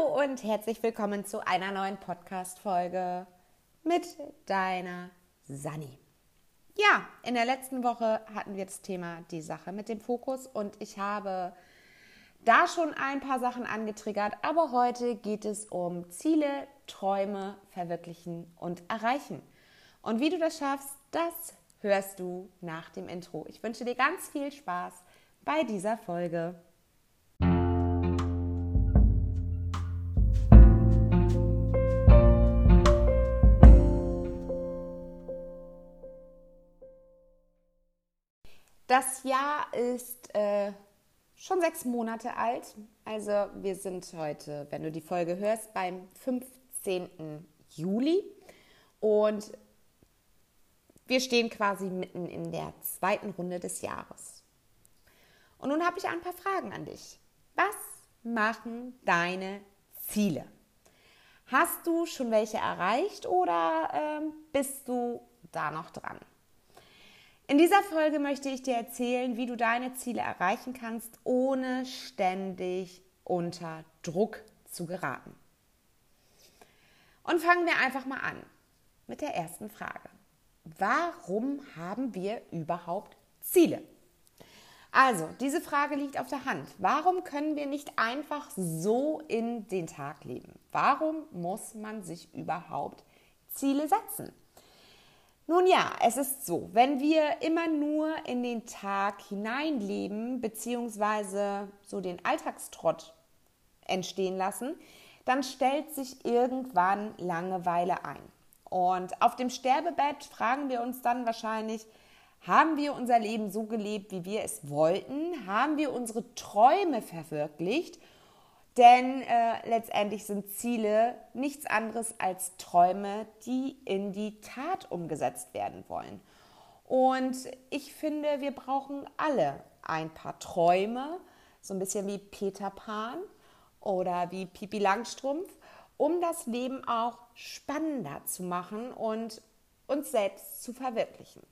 Hallo und herzlich willkommen zu einer neuen Podcast-Folge mit deiner Sani. Ja, in der letzten Woche hatten wir das Thema die Sache mit dem Fokus und ich habe da schon ein paar Sachen angetriggert, aber heute geht es um Ziele, Träume verwirklichen und erreichen. Und wie du das schaffst, das hörst du nach dem Intro. Ich wünsche dir ganz viel Spaß bei dieser Folge. Das Jahr ist äh, schon sechs Monate alt. Also wir sind heute, wenn du die Folge hörst, beim 15. Juli. Und wir stehen quasi mitten in der zweiten Runde des Jahres. Und nun habe ich ein paar Fragen an dich. Was machen deine Ziele? Hast du schon welche erreicht oder äh, bist du da noch dran? In dieser Folge möchte ich dir erzählen, wie du deine Ziele erreichen kannst, ohne ständig unter Druck zu geraten. Und fangen wir einfach mal an mit der ersten Frage. Warum haben wir überhaupt Ziele? Also, diese Frage liegt auf der Hand. Warum können wir nicht einfach so in den Tag leben? Warum muss man sich überhaupt Ziele setzen? Nun ja, es ist so, wenn wir immer nur in den Tag hineinleben, beziehungsweise so den Alltagstrott entstehen lassen, dann stellt sich irgendwann Langeweile ein. Und auf dem Sterbebett fragen wir uns dann wahrscheinlich, haben wir unser Leben so gelebt, wie wir es wollten? Haben wir unsere Träume verwirklicht? Denn äh, letztendlich sind Ziele nichts anderes als Träume, die in die Tat umgesetzt werden wollen. Und ich finde, wir brauchen alle ein paar Träume, so ein bisschen wie Peter Pan oder wie Pipi Langstrumpf, um das Leben auch spannender zu machen und uns selbst zu verwirklichen.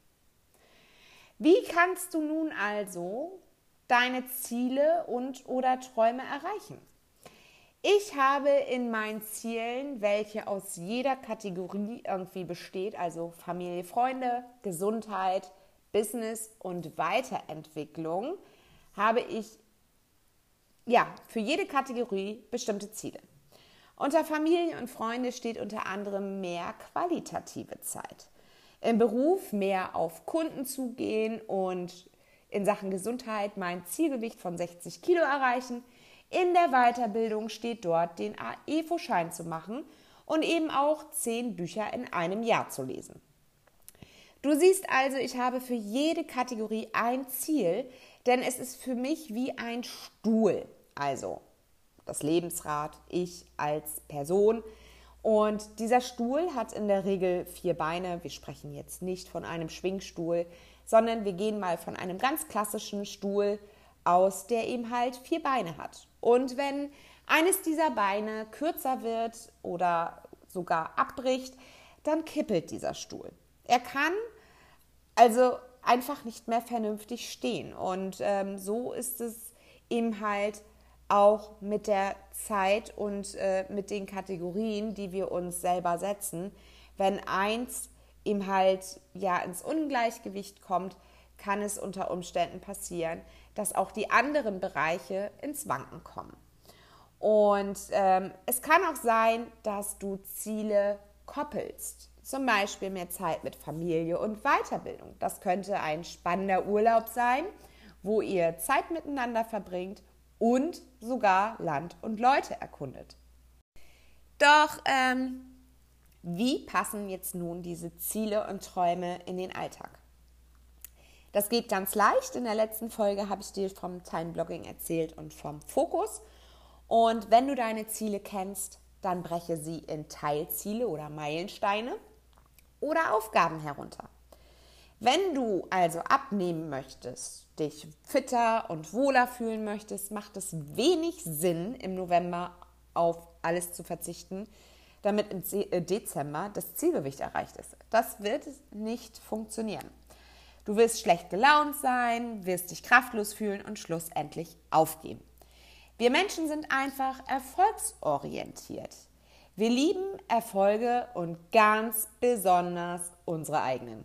Wie kannst du nun also deine Ziele und oder Träume erreichen? Ich habe in meinen Zielen, welche aus jeder Kategorie irgendwie besteht, also Familie, Freunde, Gesundheit, Business und Weiterentwicklung, habe ich ja für jede Kategorie bestimmte Ziele. Unter Familie und Freunde steht unter anderem mehr qualitative Zeit. Im Beruf mehr auf Kunden zugehen und in Sachen Gesundheit mein Zielgewicht von 60 Kilo erreichen – in der Weiterbildung steht dort, den AEFO-Schein zu machen und eben auch zehn Bücher in einem Jahr zu lesen. Du siehst also, ich habe für jede Kategorie ein Ziel, denn es ist für mich wie ein Stuhl. Also das Lebensrad, ich als Person. Und dieser Stuhl hat in der Regel vier Beine. Wir sprechen jetzt nicht von einem Schwingstuhl, sondern wir gehen mal von einem ganz klassischen Stuhl aus, der eben halt vier Beine hat. Und wenn eines dieser Beine kürzer wird oder sogar abbricht, dann kippelt dieser Stuhl. Er kann also einfach nicht mehr vernünftig stehen. Und ähm, so ist es eben halt auch mit der Zeit und äh, mit den Kategorien, die wir uns selber setzen. Wenn eins eben halt ja ins Ungleichgewicht kommt, kann es unter Umständen passieren, dass auch die anderen Bereiche ins Wanken kommen. Und ähm, es kann auch sein, dass du Ziele koppelst. Zum Beispiel mehr Zeit mit Familie und Weiterbildung. Das könnte ein spannender Urlaub sein, wo ihr Zeit miteinander verbringt und sogar Land und Leute erkundet. Doch ähm, wie passen jetzt nun diese Ziele und Träume in den Alltag? Das geht ganz leicht. In der letzten Folge habe ich dir vom Time Blogging erzählt und vom Fokus. Und wenn du deine Ziele kennst, dann breche sie in Teilziele oder Meilensteine oder Aufgaben herunter. Wenn du also abnehmen möchtest, dich fitter und wohler fühlen möchtest, macht es wenig Sinn, im November auf alles zu verzichten, damit im äh, Dezember das Zielgewicht erreicht ist. Das wird nicht funktionieren. Du wirst schlecht gelaunt sein, wirst dich kraftlos fühlen und schlussendlich aufgeben. Wir Menschen sind einfach erfolgsorientiert. Wir lieben Erfolge und ganz besonders unsere eigenen.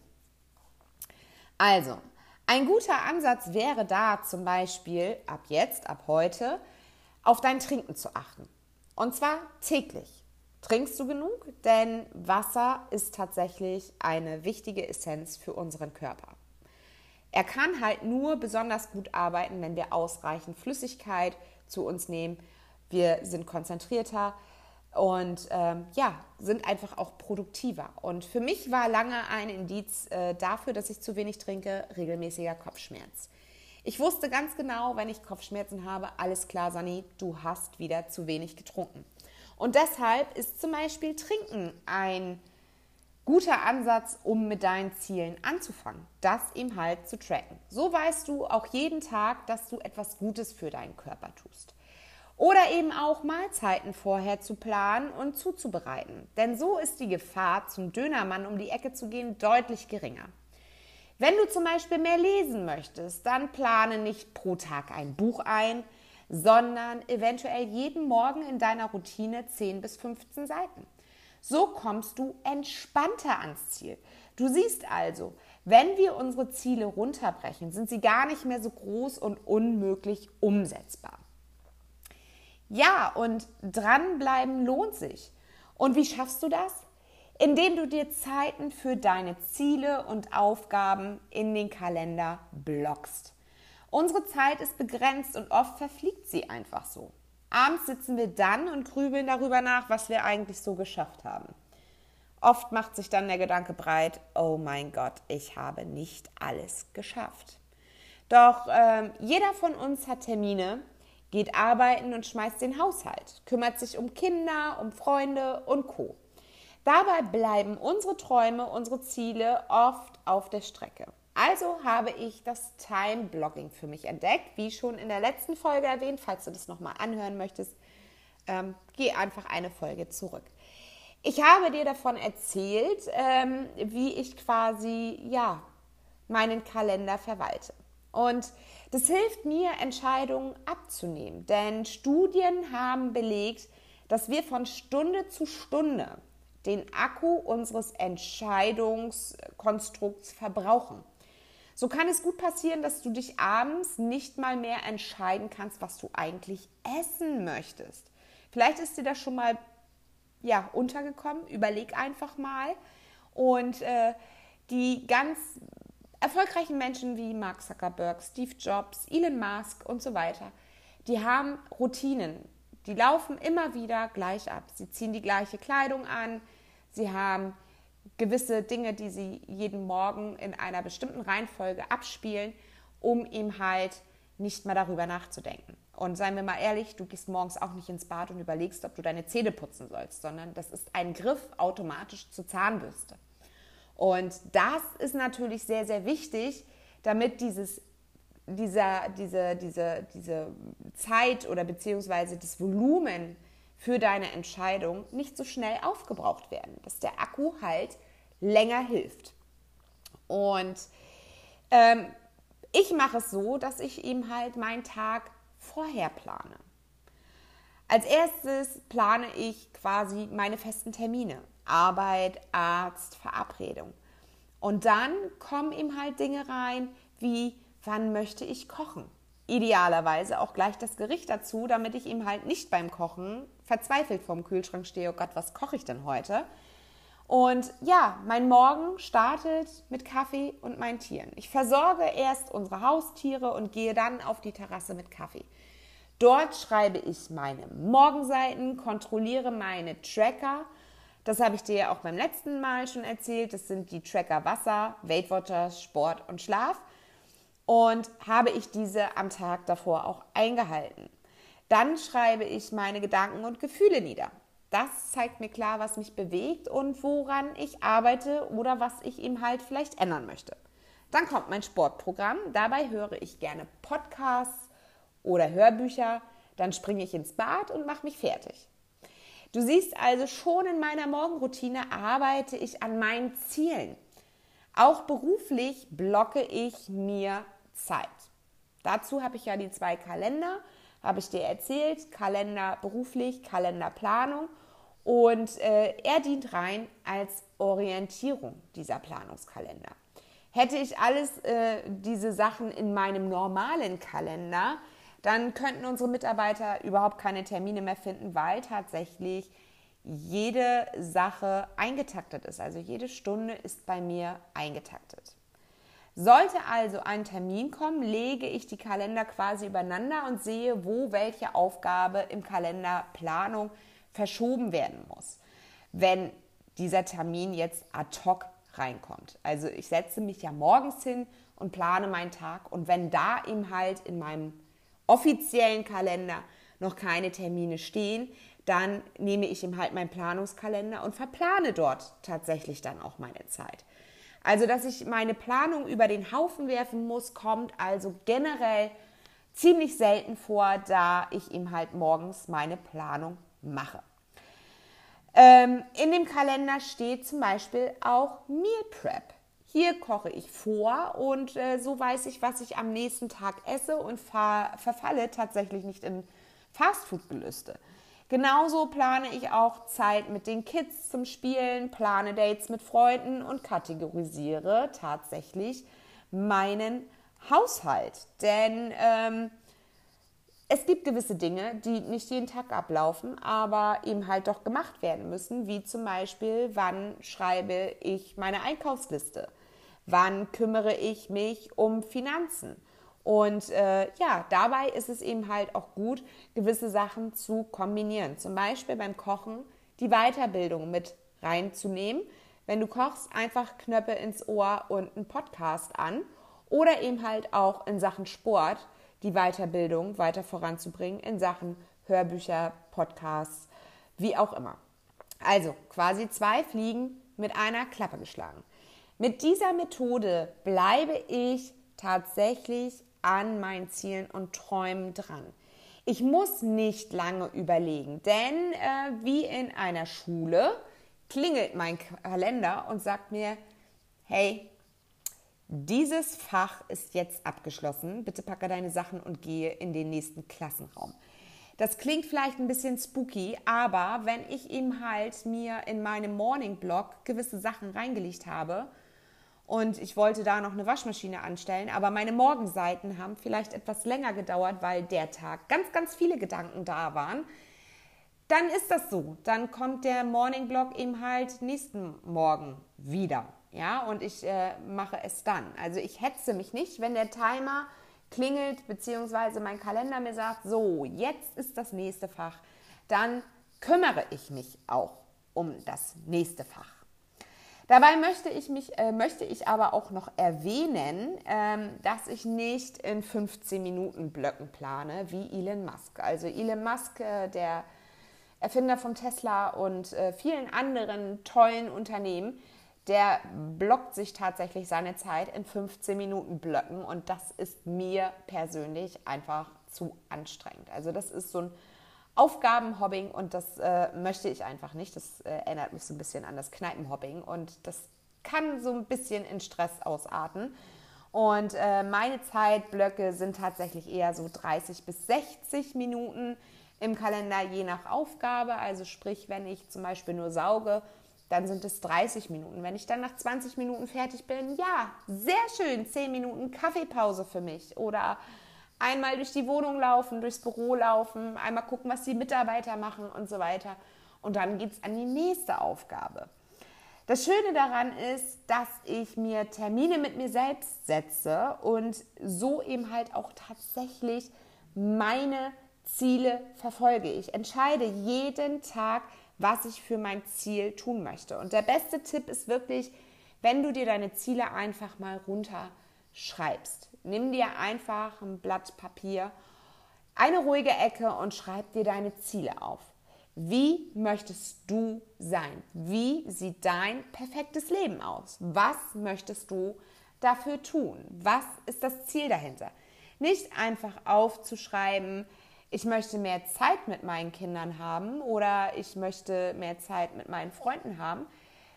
Also, ein guter Ansatz wäre da zum Beispiel ab jetzt, ab heute, auf dein Trinken zu achten. Und zwar täglich. Trinkst du genug? Denn Wasser ist tatsächlich eine wichtige Essenz für unseren Körper. Er kann halt nur besonders gut arbeiten, wenn wir ausreichend Flüssigkeit zu uns nehmen. Wir sind konzentrierter und ähm, ja, sind einfach auch produktiver. Und für mich war lange ein Indiz äh, dafür, dass ich zu wenig trinke, regelmäßiger Kopfschmerz. Ich wusste ganz genau, wenn ich Kopfschmerzen habe, alles klar, Sani, du hast wieder zu wenig getrunken. Und deshalb ist zum Beispiel Trinken ein guter Ansatz, um mit deinen Zielen anzufangen, das eben halt zu tracken. So weißt du auch jeden Tag, dass du etwas Gutes für deinen Körper tust. Oder eben auch Mahlzeiten vorher zu planen und zuzubereiten. Denn so ist die Gefahr, zum Dönermann um die Ecke zu gehen, deutlich geringer. Wenn du zum Beispiel mehr lesen möchtest, dann plane nicht pro Tag ein Buch ein, sondern eventuell jeden Morgen in deiner Routine 10 bis 15 Seiten. So kommst du entspannter ans Ziel. Du siehst also, wenn wir unsere Ziele runterbrechen, sind sie gar nicht mehr so groß und unmöglich umsetzbar. Ja, und dranbleiben lohnt sich. Und wie schaffst du das? Indem du dir Zeiten für deine Ziele und Aufgaben in den Kalender blockst. Unsere Zeit ist begrenzt und oft verfliegt sie einfach so. Abends sitzen wir dann und grübeln darüber nach, was wir eigentlich so geschafft haben. Oft macht sich dann der Gedanke breit, oh mein Gott, ich habe nicht alles geschafft. Doch äh, jeder von uns hat Termine, geht arbeiten und schmeißt den Haushalt, kümmert sich um Kinder, um Freunde und Co. Dabei bleiben unsere Träume, unsere Ziele oft auf der Strecke. Also habe ich das Time-Blogging für mich entdeckt, wie schon in der letzten Folge erwähnt. Falls du das nochmal anhören möchtest, ähm, geh einfach eine Folge zurück. Ich habe dir davon erzählt, ähm, wie ich quasi ja meinen Kalender verwalte. Und das hilft mir, Entscheidungen abzunehmen. Denn Studien haben belegt, dass wir von Stunde zu Stunde den Akku unseres Entscheidungskonstrukts verbrauchen. So kann es gut passieren, dass du dich abends nicht mal mehr entscheiden kannst, was du eigentlich essen möchtest. Vielleicht ist dir das schon mal ja, untergekommen. Überleg einfach mal. Und äh, die ganz erfolgreichen Menschen wie Mark Zuckerberg, Steve Jobs, Elon Musk und so weiter, die haben Routinen. Die laufen immer wieder gleich ab. Sie ziehen die gleiche Kleidung an. Sie haben gewisse Dinge, die sie jeden Morgen in einer bestimmten Reihenfolge abspielen, um ihm halt nicht mehr darüber nachzudenken. Und seien wir mal ehrlich, du gehst morgens auch nicht ins Bad und überlegst, ob du deine Zähne putzen sollst, sondern das ist ein Griff automatisch zur Zahnbürste. Und das ist natürlich sehr, sehr wichtig, damit dieses, dieser, diese, diese, diese Zeit oder beziehungsweise das Volumen für deine Entscheidung nicht so schnell aufgebraucht werden, dass der Akku halt länger hilft. Und ähm, ich mache es so, dass ich eben halt meinen Tag vorher plane. Als erstes plane ich quasi meine festen Termine. Arbeit, Arzt, Verabredung. Und dann kommen eben halt Dinge rein, wie wann möchte ich kochen? idealerweise auch gleich das Gericht dazu, damit ich ihm halt nicht beim Kochen verzweifelt vorm Kühlschrank stehe, oh Gott, was koche ich denn heute? Und ja, mein Morgen startet mit Kaffee und meinen Tieren. Ich versorge erst unsere Haustiere und gehe dann auf die Terrasse mit Kaffee. Dort schreibe ich meine Morgenseiten, kontrolliere meine Tracker. Das habe ich dir ja auch beim letzten Mal schon erzählt. Das sind die Tracker Wasser, Weight Watchers, Sport und Schlaf und habe ich diese am Tag davor auch eingehalten. Dann schreibe ich meine Gedanken und Gefühle nieder. Das zeigt mir klar, was mich bewegt und woran ich arbeite oder was ich ihm halt vielleicht ändern möchte. Dann kommt mein Sportprogramm. Dabei höre ich gerne Podcasts oder Hörbücher. Dann springe ich ins Bad und mache mich fertig. Du siehst also, schon in meiner Morgenroutine arbeite ich an meinen Zielen. Auch beruflich blocke ich mir Zeit. Dazu habe ich ja die zwei Kalender, habe ich dir erzählt, Kalender beruflich, Kalenderplanung. Und äh, er dient rein als Orientierung dieser Planungskalender. Hätte ich alles äh, diese Sachen in meinem normalen Kalender, dann könnten unsere Mitarbeiter überhaupt keine Termine mehr finden, weil tatsächlich jede Sache eingetaktet ist. Also jede Stunde ist bei mir eingetaktet. Sollte also ein Termin kommen, lege ich die Kalender quasi übereinander und sehe, wo welche Aufgabe im Kalenderplanung verschoben werden muss, wenn dieser Termin jetzt ad hoc reinkommt. Also ich setze mich ja morgens hin und plane meinen Tag und wenn da eben halt in meinem offiziellen Kalender noch keine Termine stehen, dann nehme ich ihm halt meinen Planungskalender und verplane dort tatsächlich dann auch meine Zeit. Also, dass ich meine Planung über den Haufen werfen muss, kommt also generell ziemlich selten vor, da ich ihm halt morgens meine Planung mache. Ähm, in dem Kalender steht zum Beispiel auch Meal Prep. Hier koche ich vor und äh, so weiß ich, was ich am nächsten Tag esse und verfalle tatsächlich nicht in Fastfood-Gelüste. Genauso plane ich auch Zeit mit den Kids zum Spielen, plane Dates mit Freunden und kategorisiere tatsächlich meinen Haushalt. Denn ähm, es gibt gewisse Dinge, die nicht jeden Tag ablaufen, aber eben halt doch gemacht werden müssen, wie zum Beispiel, wann schreibe ich meine Einkaufsliste? Wann kümmere ich mich um Finanzen? Und äh, ja, dabei ist es eben halt auch gut, gewisse Sachen zu kombinieren. Zum Beispiel beim Kochen die Weiterbildung mit reinzunehmen. Wenn du kochst, einfach Knöpfe ins Ohr und einen Podcast an. Oder eben halt auch in Sachen Sport die Weiterbildung weiter voranzubringen in Sachen Hörbücher, Podcasts, wie auch immer. Also quasi zwei Fliegen mit einer Klappe geschlagen. Mit dieser Methode bleibe ich tatsächlich an meinen Zielen und Träumen dran. Ich muss nicht lange überlegen, denn äh, wie in einer Schule klingelt mein Kalender und sagt mir, hey, dieses Fach ist jetzt abgeschlossen. Bitte packe deine Sachen und gehe in den nächsten Klassenraum. Das klingt vielleicht ein bisschen spooky, aber wenn ich eben halt mir in meinem Morning Blog gewisse Sachen reingelegt habe, und ich wollte da noch eine Waschmaschine anstellen, aber meine Morgenseiten haben vielleicht etwas länger gedauert, weil der Tag ganz, ganz viele Gedanken da waren. Dann ist das so. Dann kommt der Morning Blog eben halt nächsten Morgen wieder. Ja, und ich äh, mache es dann. Also ich hetze mich nicht, wenn der Timer klingelt, beziehungsweise mein Kalender mir sagt, so, jetzt ist das nächste Fach, dann kümmere ich mich auch um das nächste Fach. Dabei möchte ich, mich, äh, möchte ich aber auch noch erwähnen, ähm, dass ich nicht in 15 Minuten Blöcken plane wie Elon Musk. Also Elon Musk, äh, der Erfinder von Tesla und äh, vielen anderen tollen Unternehmen, der blockt sich tatsächlich seine Zeit in 15 Minuten Blöcken und das ist mir persönlich einfach zu anstrengend. Also das ist so ein Aufgabenhobbing und das äh, möchte ich einfach nicht. Das äh, erinnert mich so ein bisschen an das Kneipenhobbing und das kann so ein bisschen in Stress ausarten. Und äh, meine Zeitblöcke sind tatsächlich eher so 30 bis 60 Minuten im Kalender, je nach Aufgabe. Also sprich, wenn ich zum Beispiel nur sauge, dann sind es 30 Minuten. Wenn ich dann nach 20 Minuten fertig bin, ja, sehr schön, 10 Minuten Kaffeepause für mich oder einmal durch die Wohnung laufen, durchs Büro laufen, einmal gucken, was die Mitarbeiter machen und so weiter. Und dann geht es an die nächste Aufgabe. Das Schöne daran ist, dass ich mir Termine mit mir selbst setze und so eben halt auch tatsächlich meine Ziele verfolge. Ich entscheide jeden Tag, was ich für mein Ziel tun möchte. Und der beste Tipp ist wirklich, wenn du dir deine Ziele einfach mal runterschreibst. Nimm dir einfach ein Blatt Papier, eine ruhige Ecke und schreib dir deine Ziele auf. Wie möchtest du sein? Wie sieht dein perfektes Leben aus? Was möchtest du dafür tun? Was ist das Ziel dahinter? Nicht einfach aufzuschreiben, ich möchte mehr Zeit mit meinen Kindern haben oder ich möchte mehr Zeit mit meinen Freunden haben,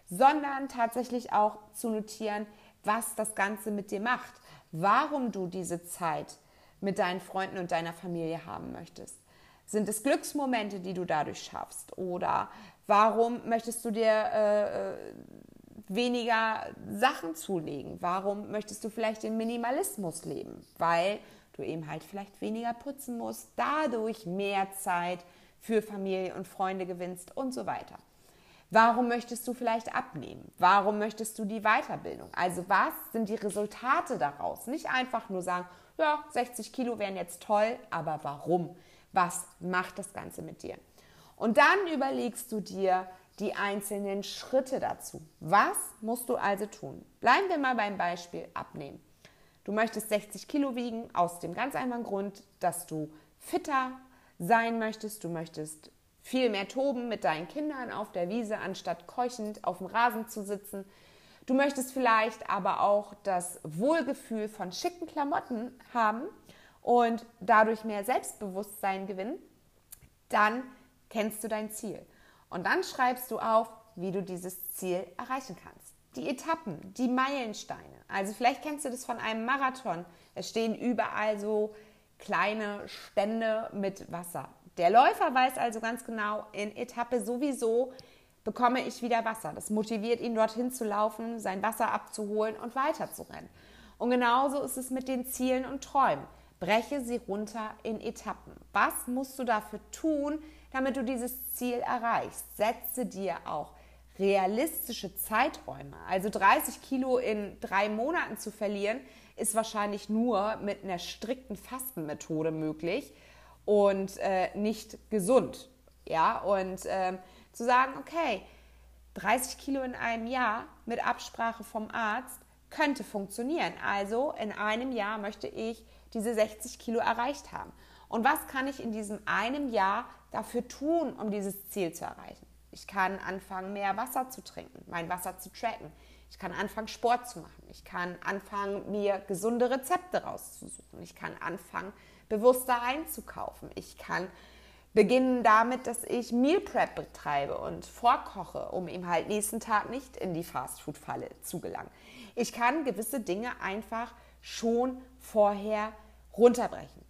sondern tatsächlich auch zu notieren, was das Ganze mit dir macht warum du diese Zeit mit deinen Freunden und deiner Familie haben möchtest? Sind es Glücksmomente, die du dadurch schaffst? Oder warum möchtest du dir äh, äh weniger Sachen zulegen? Warum möchtest du vielleicht den Minimalismus leben? Weil du eben halt vielleicht weniger putzen musst, dadurch mehr Zeit für Familie und Freunde gewinnst und so weiter. Warum möchtest du vielleicht abnehmen? Warum möchtest du die Weiterbildung? Also was sind die Resultate daraus? Nicht einfach nur sagen, ja, 60 Kilo wären jetzt toll, aber warum? Was macht das Ganze mit dir? Und dann überlegst du dir die einzelnen Schritte dazu. Was musst du also tun? Bleiben wir mal beim Beispiel abnehmen. Du möchtest 60 Kilo wiegen aus dem ganz einfachen Grund, dass du fitter sein möchtest. Du möchtest viel mehr toben mit deinen Kindern auf der Wiese, anstatt keuchend auf dem Rasen zu sitzen. Du möchtest vielleicht aber auch das Wohlgefühl von schicken Klamotten haben und dadurch mehr Selbstbewusstsein gewinnen. Dann kennst du dein Ziel. Und dann schreibst du auf, wie du dieses Ziel erreichen kannst. Die Etappen, die Meilensteine. Also vielleicht kennst du das von einem Marathon. Es stehen überall so kleine Stände mit Wasser. Der Läufer weiß also ganz genau, in Etappe sowieso bekomme ich wieder Wasser. Das motiviert ihn, dorthin zu laufen, sein Wasser abzuholen und weiterzurennen. Und genauso ist es mit den Zielen und Träumen. Breche sie runter in Etappen. Was musst du dafür tun, damit du dieses Ziel erreichst? Setze dir auch realistische Zeiträume. Also 30 Kilo in drei Monaten zu verlieren, ist wahrscheinlich nur mit einer strikten Fastenmethode möglich und äh, nicht gesund. Ja, und ähm, zu sagen, okay, 30 Kilo in einem Jahr mit Absprache vom Arzt könnte funktionieren. Also in einem Jahr möchte ich diese 60 Kilo erreicht haben. Und was kann ich in diesem einem Jahr dafür tun, um dieses Ziel zu erreichen? Ich kann anfangen, mehr Wasser zu trinken, mein Wasser zu tracken. Ich kann anfangen, Sport zu machen. Ich kann anfangen, mir gesunde Rezepte rauszusuchen. Ich kann anfangen, bewusster einzukaufen. Ich kann beginnen damit, dass ich Meal Prep betreibe und vorkoche, um eben halt nächsten Tag nicht in die Fastfood-Falle zu gelangen. Ich kann gewisse Dinge einfach schon vorher runterbrechen.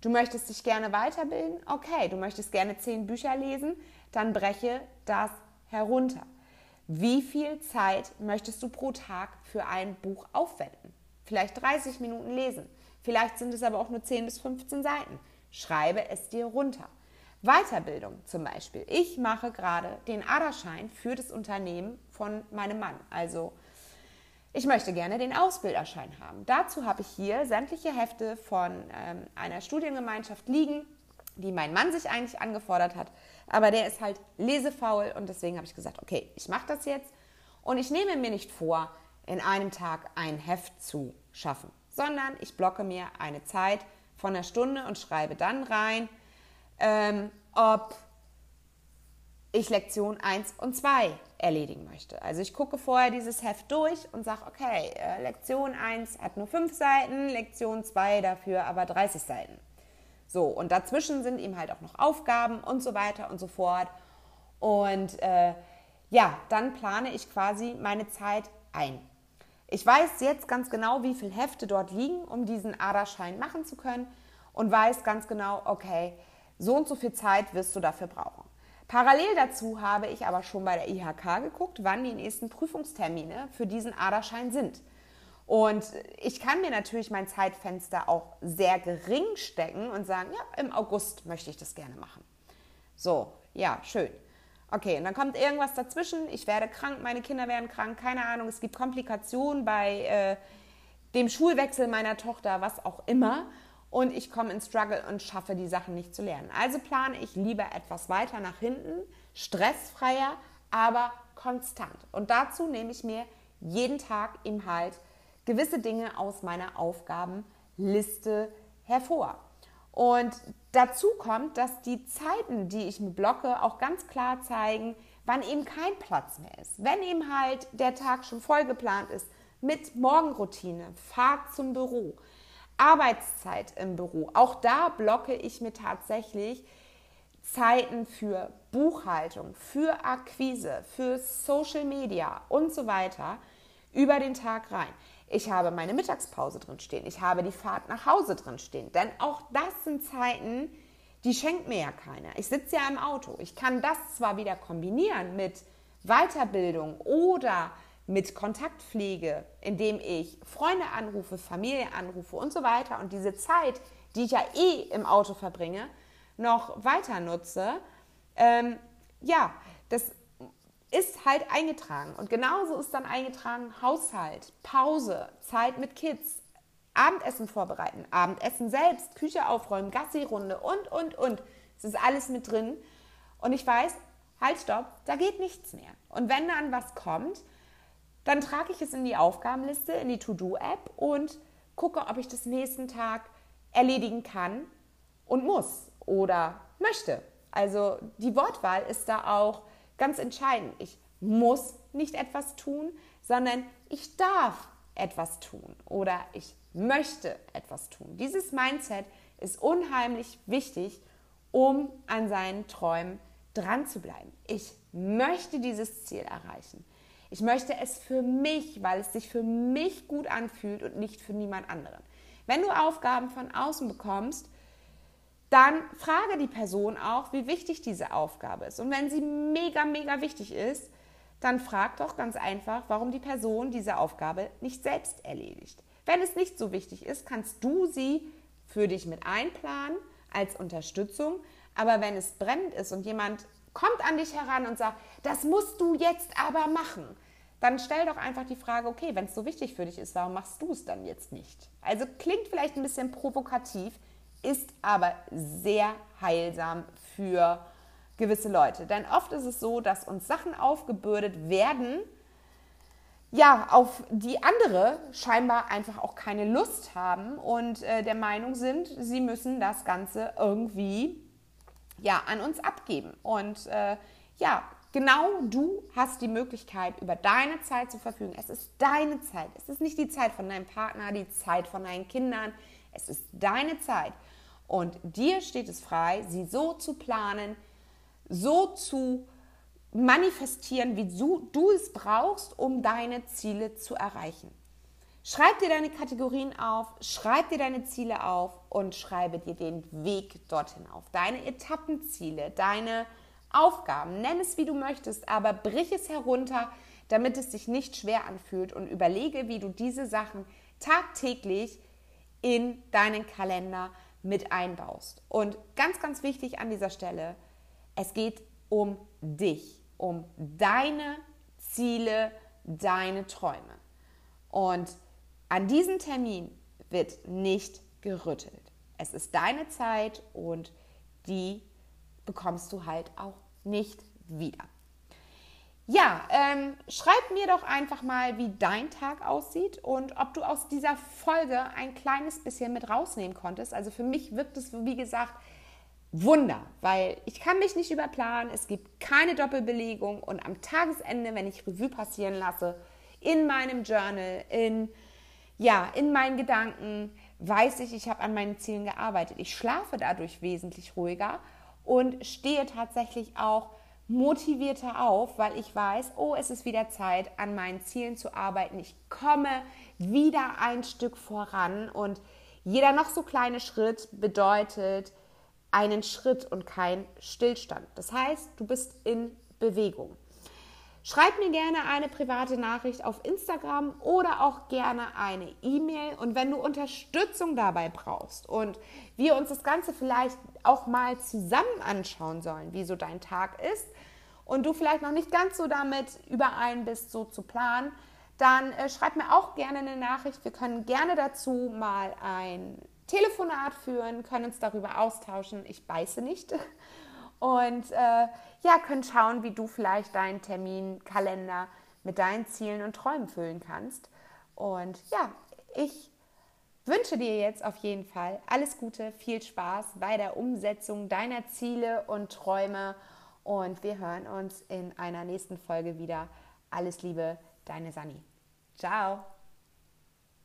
Du möchtest dich gerne weiterbilden? Okay, du möchtest gerne zehn Bücher lesen? Dann breche das herunter. Wie viel Zeit möchtest du pro Tag für ein Buch aufwenden? Vielleicht 30 Minuten lesen. Vielleicht sind es aber auch nur 10 bis 15 Seiten. Schreibe es dir runter. Weiterbildung zum Beispiel. Ich mache gerade den Aderschein für das Unternehmen von meinem Mann. Also ich möchte gerne den Ausbilderschein haben. Dazu habe ich hier sämtliche Hefte von ähm, einer Studiengemeinschaft liegen, die mein Mann sich eigentlich angefordert hat. Aber der ist halt lesefaul und deswegen habe ich gesagt, okay, ich mache das jetzt. Und ich nehme mir nicht vor, in einem Tag ein Heft zu schaffen, sondern ich blocke mir eine Zeit von einer Stunde und schreibe dann rein, ähm, ob ich Lektion 1 und 2 erledigen möchte. Also ich gucke vorher dieses Heft durch und sage, okay, äh, Lektion 1 hat nur 5 Seiten, Lektion 2 dafür aber 30 Seiten. So, und dazwischen sind ihm halt auch noch Aufgaben und so weiter und so fort. Und äh, ja, dann plane ich quasi meine Zeit ein. Ich weiß jetzt ganz genau, wie viele Hefte dort liegen, um diesen Aderschein machen zu können und weiß ganz genau, okay, so und so viel Zeit wirst du dafür brauchen. Parallel dazu habe ich aber schon bei der IHK geguckt, wann die nächsten Prüfungstermine für diesen Aderschein sind. Und ich kann mir natürlich mein Zeitfenster auch sehr gering stecken und sagen, ja, im August möchte ich das gerne machen. So, ja, schön. Okay, und dann kommt irgendwas dazwischen. Ich werde krank, meine Kinder werden krank, keine Ahnung. Es gibt Komplikationen bei äh, dem Schulwechsel meiner Tochter, was auch immer und ich komme in Struggle und schaffe die Sachen nicht zu lernen. Also plane ich lieber etwas weiter nach hinten, stressfreier, aber konstant. Und dazu nehme ich mir jeden Tag im Halt gewisse Dinge aus meiner Aufgabenliste hervor. Und dazu kommt, dass die Zeiten, die ich mir blocke, auch ganz klar zeigen, wann eben kein Platz mehr ist. Wenn eben halt der Tag schon voll geplant ist mit Morgenroutine, Fahrt zum Büro, Arbeitszeit im Büro. Auch da blocke ich mir tatsächlich Zeiten für Buchhaltung, für Akquise, für Social Media und so weiter über den Tag rein. Ich habe meine Mittagspause drin stehen. Ich habe die Fahrt nach Hause drin stehen. Denn auch das sind Zeiten, die schenkt mir ja keiner. Ich sitze ja im Auto. Ich kann das zwar wieder kombinieren mit Weiterbildung oder mit Kontaktpflege, indem ich Freunde anrufe, Familie anrufe und so weiter und diese Zeit, die ich ja eh im Auto verbringe, noch weiter nutze. Ähm, ja, das ist halt eingetragen. Und genauso ist dann eingetragen Haushalt, Pause, Zeit mit Kids, Abendessen vorbereiten, Abendessen selbst, Küche aufräumen, Gassi-Runde und, und, und. Es ist alles mit drin. Und ich weiß, halt, stopp, da geht nichts mehr. Und wenn dann was kommt, dann trage ich es in die Aufgabenliste, in die To-Do-App und gucke, ob ich das nächsten Tag erledigen kann und muss oder möchte. Also die Wortwahl ist da auch ganz entscheidend. Ich muss nicht etwas tun, sondern ich darf etwas tun oder ich möchte etwas tun. Dieses Mindset ist unheimlich wichtig, um an seinen Träumen dran zu bleiben. Ich möchte dieses Ziel erreichen. Ich möchte es für mich, weil es sich für mich gut anfühlt und nicht für niemand anderen. Wenn du Aufgaben von außen bekommst, dann frage die Person auch, wie wichtig diese Aufgabe ist. Und wenn sie mega, mega wichtig ist, dann frag doch ganz einfach, warum die Person diese Aufgabe nicht selbst erledigt. Wenn es nicht so wichtig ist, kannst du sie für dich mit einplanen als Unterstützung. Aber wenn es brennend ist und jemand kommt an dich heran und sagt, das musst du jetzt aber machen, dann stell doch einfach die Frage, okay, wenn es so wichtig für dich ist, warum machst du es dann jetzt nicht? Also klingt vielleicht ein bisschen provokativ, ist aber sehr heilsam für gewisse Leute. Denn oft ist es so, dass uns Sachen aufgebürdet werden, ja, auf die andere scheinbar einfach auch keine Lust haben und äh, der Meinung sind, sie müssen das Ganze irgendwie ja, an uns abgeben. Und äh, ja, genau du hast die Möglichkeit, über deine Zeit zu verfügen. Es ist deine Zeit. Es ist nicht die Zeit von deinem Partner, die Zeit von deinen Kindern. Es ist deine Zeit. Und dir steht es frei, sie so zu planen, so zu manifestieren, wie du, du es brauchst, um deine Ziele zu erreichen. Schreib dir deine Kategorien auf, schreib dir deine Ziele auf und schreibe dir den Weg dorthin auf. Deine Etappenziele, deine Aufgaben, nenn es wie du möchtest, aber brich es herunter, damit es sich nicht schwer anfühlt und überlege, wie du diese Sachen tagtäglich in deinen Kalender mit einbaust. Und ganz, ganz wichtig an dieser Stelle, es geht um dich, um deine Ziele, deine Träume. Und an diesem Termin wird nicht gerüttelt. Es ist deine Zeit und die bekommst du halt auch nicht wieder. Ja, ähm, schreib mir doch einfach mal, wie dein Tag aussieht und ob du aus dieser Folge ein kleines bisschen mit rausnehmen konntest. Also für mich wirkt es, wie gesagt, Wunder, weil ich kann mich nicht überplanen, es gibt keine Doppelbelegung und am Tagesende, wenn ich Revue passieren lasse, in meinem Journal, in ja, in meinen Gedanken weiß ich, ich habe an meinen Zielen gearbeitet. Ich schlafe dadurch wesentlich ruhiger und stehe tatsächlich auch motivierter auf, weil ich weiß, oh, es ist wieder Zeit, an meinen Zielen zu arbeiten. Ich komme wieder ein Stück voran und jeder noch so kleine Schritt bedeutet einen Schritt und kein Stillstand. Das heißt, du bist in Bewegung. Schreib mir gerne eine private Nachricht auf Instagram oder auch gerne eine E-Mail. Und wenn du Unterstützung dabei brauchst und wir uns das Ganze vielleicht auch mal zusammen anschauen sollen, wie so dein Tag ist, und du vielleicht noch nicht ganz so damit überein bist, so zu planen, dann äh, schreib mir auch gerne eine Nachricht. Wir können gerne dazu mal ein Telefonat führen, können uns darüber austauschen. Ich beiße nicht. Und äh, ja, können schauen, wie du vielleicht deinen Terminkalender mit deinen Zielen und Träumen füllen kannst. Und ja, ich wünsche dir jetzt auf jeden Fall alles Gute, viel Spaß bei der Umsetzung deiner Ziele und Träume. Und wir hören uns in einer nächsten Folge wieder. Alles Liebe, deine Sani. Ciao.